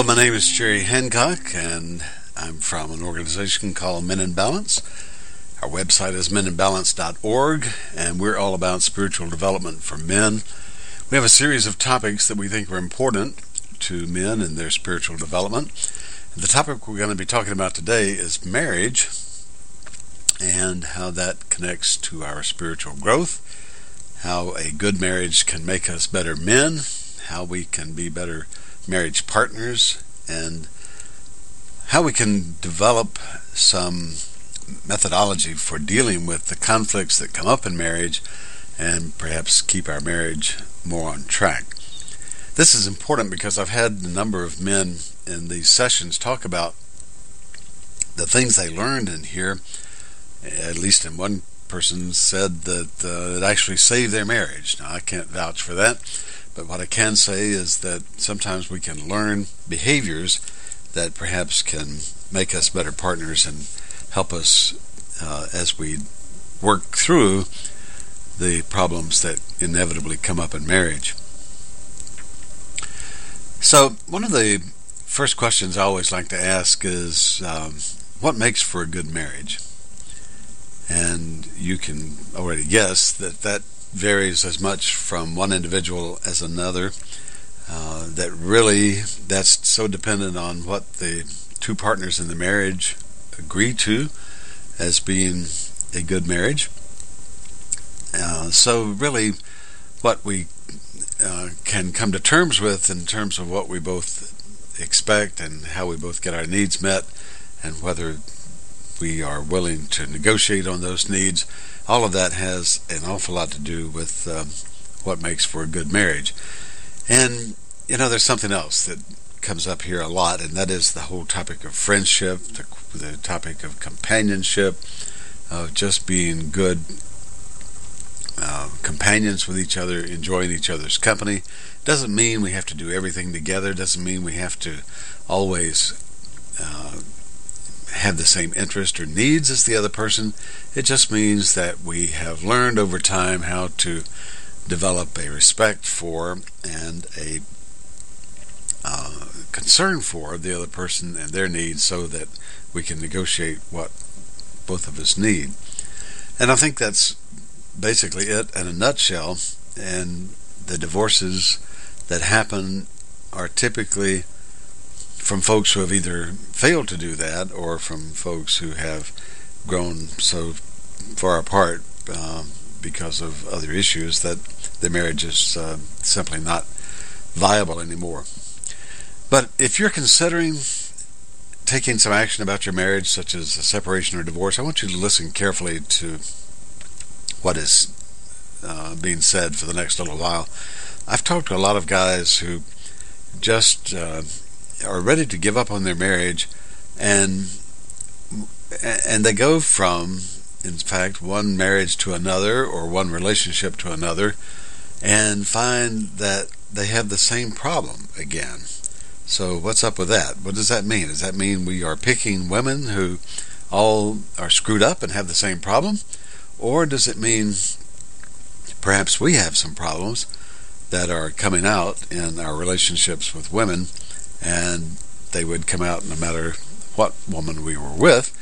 Hello, my name is Jerry Hancock, and I'm from an organization called Men in Balance. Our website is meninbalance.org, and we're all about spiritual development for men. We have a series of topics that we think are important to men and their spiritual development. The topic we're going to be talking about today is marriage and how that connects to our spiritual growth, how a good marriage can make us better men, how we can be better marriage partners, and how we can develop some methodology for dealing with the conflicts that come up in marriage and perhaps keep our marriage more on track. This is important because I've had a number of men in these sessions talk about the things they learned in here, at least in one person said that uh, it actually saved their marriage. Now, I can't vouch for that, but what I can say is that sometimes we can learn behaviors that perhaps can make us better partners and help us uh, as we work through the problems that inevitably come up in marriage. So, one of the first questions I always like to ask is um, what makes for a good marriage? And you can already guess that that varies as much from one individual as another. Uh, that really, that's so dependent on what the two partners in the marriage agree to as being a good marriage. Uh, so, really, what we uh, can come to terms with in terms of what we both expect and how we both get our needs met and whether we are willing to negotiate on those needs. All of that has an awful lot to do with um, what makes for a good marriage. And, you know, there's something else that comes up here a lot, and that is the whole topic of friendship, the, the topic of companionship, of just being good uh, companions with each other, enjoying each other's company. Doesn't mean we have to do everything together. Doesn't mean we have to always uh, have the same interest or needs as the other person. It just means that we have learned over time how to develop a respect for and a uh, concern for the other person and their needs so that we can negotiate what both of us need. And I think that's basically it in a nutshell. And the divorces that happen are typically from folks who have either failed to do that or from folks who have grown so far apart uh, because of other issues that the marriage is uh, simply not viable anymore. But if you're considering taking some action about your marriage, such as a separation or divorce, I want you to listen carefully to what is uh, being said for the next little while. I've talked to a lot of guys who just uh, are ready to give up on their marriage, and and they go from, in fact, one marriage to another or one relationship to another, and find that they have the same problem again. So what's up with that? What does that mean? Does that mean we are picking women who all are screwed up and have the same problem? Or does it mean perhaps we have some problems that are coming out in our relationships with women and they would come out no matter what woman we were with.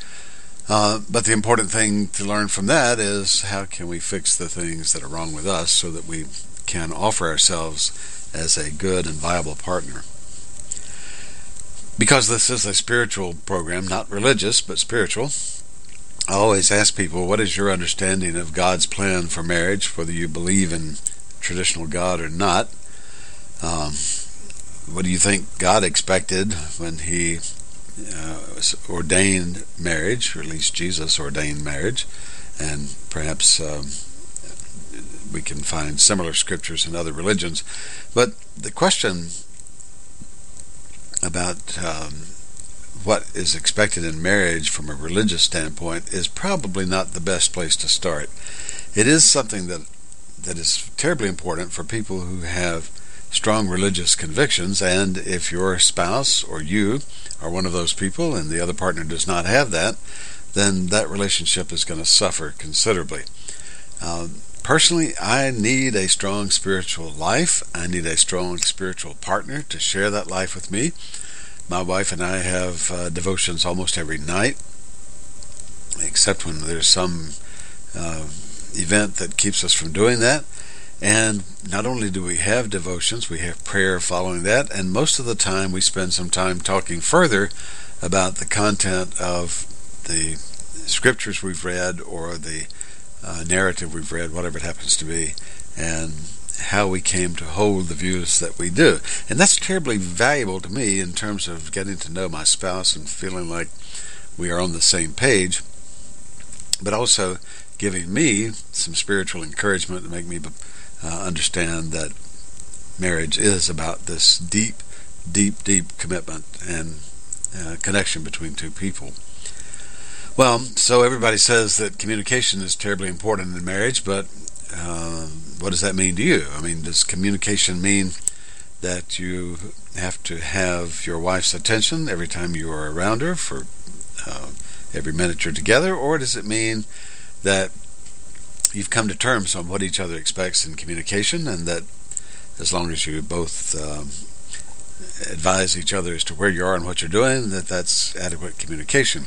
Uh, but the important thing to learn from that is how can we fix the things that are wrong with us so that we can offer ourselves as a good and viable partner. Because this is a spiritual program, not religious, but spiritual, I always ask people, what is your understanding of God's plan for marriage, whether you believe in traditional God or not? Um, what do you think God expected when He uh, ordained marriage, or at least Jesus ordained marriage? And perhaps um, we can find similar scriptures in other religions. But the question about um, what is expected in marriage from a religious standpoint is probably not the best place to start. It is something that that is terribly important for people who have strong religious convictions, and if your spouse or you are one of those people and the other partner does not have that, then that relationship is going to suffer considerably. Uh, personally, I need a strong spiritual life. I need a strong spiritual partner to share that life with me. My wife and I have uh, devotions almost every night, except when there's some uh, event that keeps us from doing that. And not only do we have devotions, we have prayer following that, and most of the time we spend some time talking further about the content of the scriptures we've read or the uh, narrative we've read, whatever it happens to be, and how we came to hold the views that we do. And that's terribly valuable to me in terms of getting to know my spouse and feeling like we are on the same page, but also giving me some spiritual encouragement to make me uh, understand that marriage is about this deep, deep, deep commitment and uh, connection between two people. Well, so everybody says that communication is terribly important in marriage, but uh, what does that mean to you? I mean, does communication mean that you have to have your wife's attention every time you are around her for uh, every minute you're together, or does it mean that you've come to terms on what each other expects in communication, and that as long as you both um, advise each other as to where you are and what you're doing, that that's adequate communication.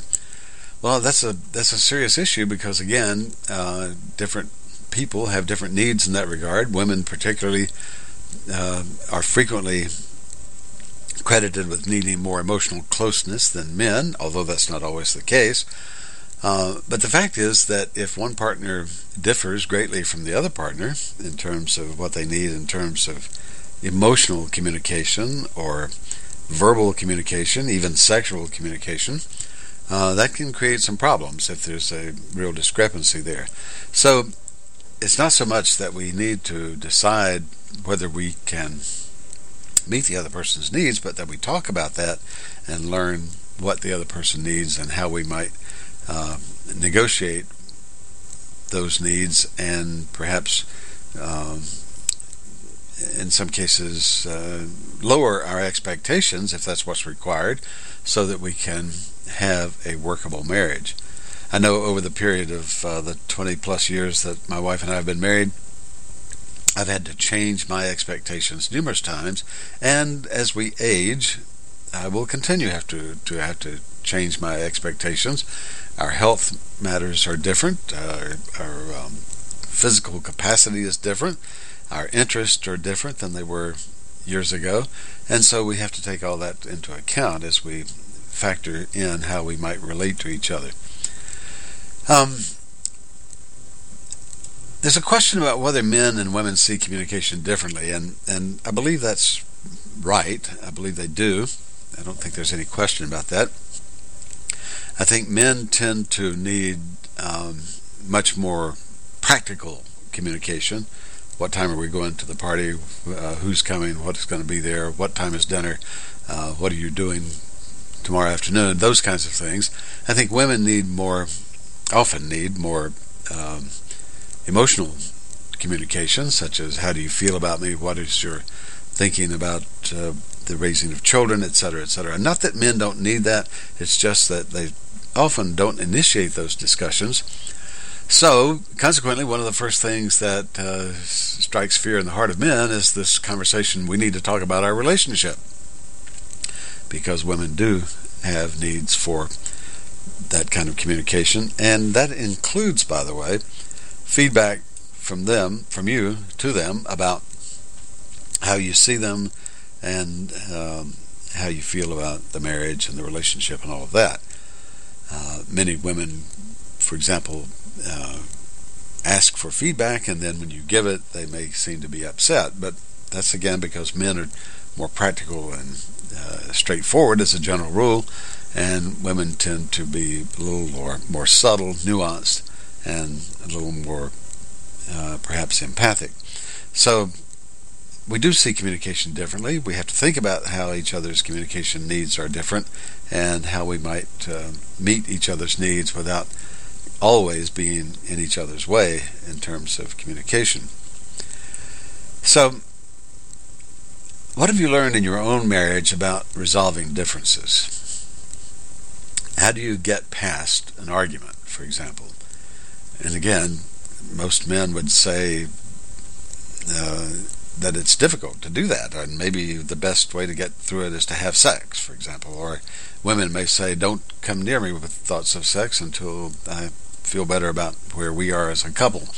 Well, that's a that's a serious issue because again, uh, different people have different needs in that regard. Women, particularly, uh, are frequently credited with needing more emotional closeness than men, although that's not always the case. Uh, but the fact is that if one partner differs greatly from the other partner in terms of what they need, in terms of emotional communication or verbal communication, even sexual communication, uh, that can create some problems if there's a real discrepancy there. So it's not so much that we need to decide whether we can meet the other person's needs, but that we talk about that and learn what the other person needs and how we might uh, negotiate those needs and perhaps um, in some cases uh, lower our expectations if that's what's required so that we can have a workable marriage. I know over the period of uh, the 20 plus years that my wife and I have been married, I've had to change my expectations numerous times, and as we age, I will continue have to to have to change my expectations. Our health matters are different. Our, our um, physical capacity is different. Our interests are different than they were years ago, and so we have to take all that into account as we factor in how we might relate to each other. Um, there's a question about whether men and women see communication differently, and, and I believe that's right. I believe they do. I don't think there's any question about that. I think men tend to need um, much more practical communication. What time are we going to the party? Uh, who's coming? What's going to be there? What time is dinner? Uh, what are you doing tomorrow afternoon? Those kinds of things. I think women need more, often need more um, emotional communication, such as how do you feel about me? What is your thinking about uh, the raising of children, etc., etc. Not that men don't need that, it's just that they often don't initiate those discussions. So, consequently, one of the first things that uh, strikes fear in the heart of men is this conversation we need to talk about our relationship. Because women do have needs for that kind of communication, and that includes, by the way, feedback from them, from you to them about how you see them and um, how you feel about the marriage and the relationship and all of that. Uh, many women, for example, uh, ask for feedback, and then when you give it, they may seem to be upset. But that's again because men are more practical and uh, straightforward as a general rule, and women tend to be a little more, more subtle, nuanced, and a little more uh, perhaps empathic. So we do see communication differently. We have to think about how each other's communication needs are different and how we might uh, meet each other's needs without always being in each other's way in terms of communication. So, what have you learned in your own marriage about resolving differences? How do you get past an argument, for example? And again, most men would say, uh, that it's difficult to do that, and maybe the best way to get through it is to have sex, for example. Or women may say, "Don't come near me with thoughts of sex until I feel better about where we are as a couple."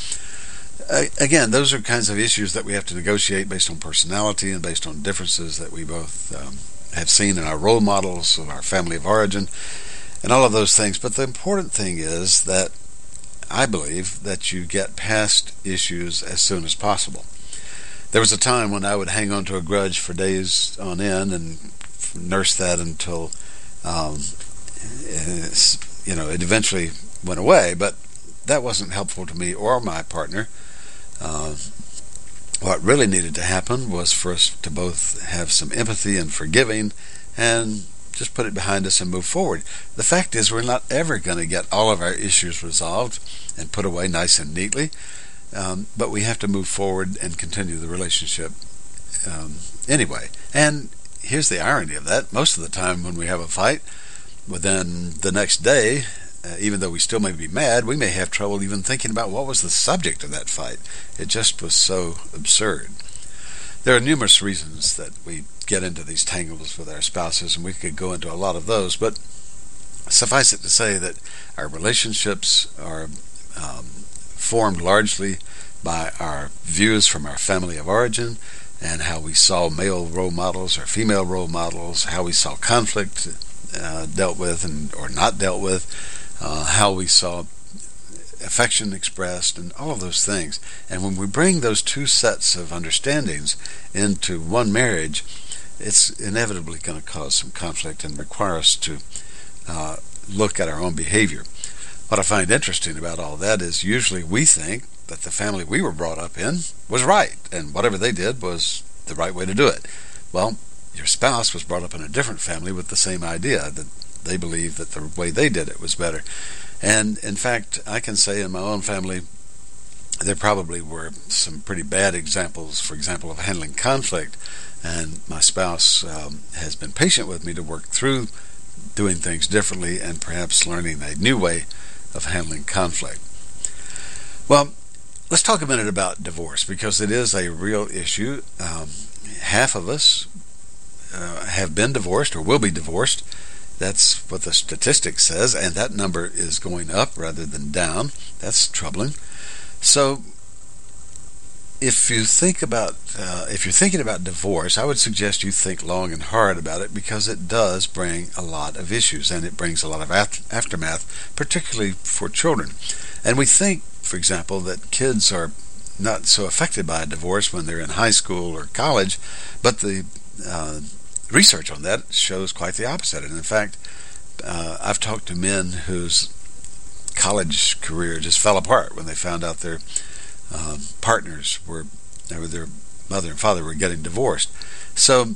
Again, those are kinds of issues that we have to negotiate based on personality and based on differences that we both um, have seen in our role models, and our family of origin, and all of those things. But the important thing is that I believe that you get past issues as soon as possible. There was a time when I would hang on to a grudge for days on end and nurse that until, um, you know, it eventually went away. But that wasn't helpful to me or my partner. Uh, what really needed to happen was for us to both have some empathy and forgiving and just put it behind us and move forward. The fact is, we're not ever going to get all of our issues resolved and put away nice and neatly, um, but we have to move forward and continue the relationship um, anyway. And here's the irony of that most of the time when we have a fight, within the next day, uh, even though we still may be mad, we may have trouble even thinking about what was the subject of that fight. It just was so absurd. There are numerous reasons that we get into these tangles with our spouses, and we could go into a lot of those, but suffice it to say that our relationships are um, formed largely by our views from our family of origin and how we saw male role models or female role models, how we saw conflict uh, dealt with and or not dealt with, uh, how we saw affection expressed, and all of those things. And when we bring those two sets of understandings into one marriage, it's inevitably going to cause some conflict and require us to uh, look at our own behavior. What I find interesting about all that is usually we think that the family we were brought up in was right, and whatever they did was the right way to do it. Well, your spouse was brought up in a different family with the same idea that they believed that the way they did it was better. And in fact, I can say in my own family, there probably were some pretty bad examples, for example, of handling conflict. And my spouse um, has been patient with me to work through doing things differently and perhaps learning a new way of handling conflict. Well, let's talk a minute about divorce because it is a real issue. Um, half of us uh, have been divorced or will be divorced. That's what the statistic says, and that number is going up rather than down. That's troubling. So, if you think about uh, if you're thinking about divorce, I would suggest you think long and hard about it because it does bring a lot of issues and it brings a lot of aftermath, particularly for children. And we think, for example, that kids are not so affected by a divorce when they're in high school or college, but the uh, research on that shows quite the opposite. And in fact, uh, I've talked to men whose college career just fell apart when they found out their um, partners were, or their mother and father were getting divorced. So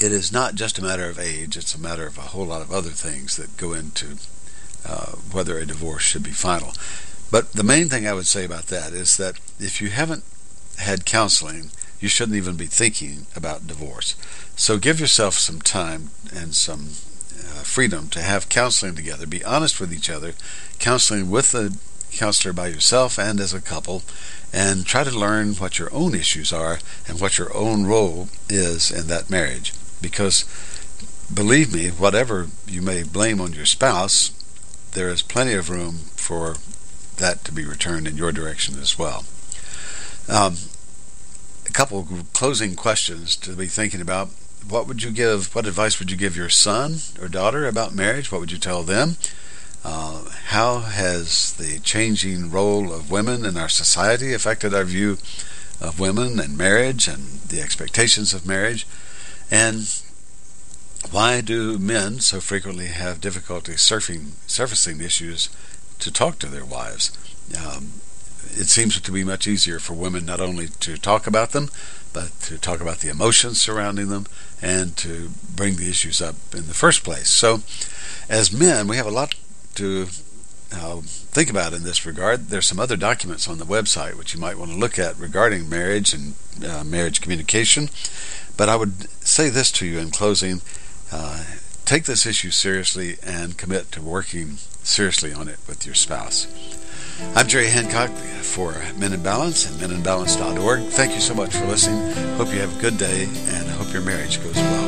it is not just a matter of age, it's a matter of a whole lot of other things that go into uh, whether a divorce should be final. But the main thing I would say about that is that if you haven't had counseling, you shouldn't even be thinking about divorce. So give yourself some time and some uh, freedom to have counseling together. Be honest with each other, counseling with the counselor by yourself and as a couple, and try to learn what your own issues are and what your own role is in that marriage. Because believe me, whatever you may blame on your spouse, there is plenty of room for that to be returned in your direction as well. Um, a couple closing questions to be thinking about. What would you give? What advice would you give your son or daughter about marriage? What would you tell them? Uh, how has the changing role of women in our society affected our view of women and marriage and the expectations of marriage? And why do men so frequently have difficulty surfing, surfacing issues to talk to their wives? Um, it seems to be much easier for women not only to talk about them, but to talk about the emotions surrounding them and to bring the issues up in the first place. So, as men, we have a lot to uh, think about in this regard. There's some other documents on the website which you might want to look at regarding marriage and uh, marriage communication. But I would say this to you in closing uh, take this issue seriously and commit to working seriously on it with your spouse. I'm Jerry Hancock for Men in Balance and meninbalance.org. Thank you so much for listening. Hope you have a good day and hope your marriage goes well.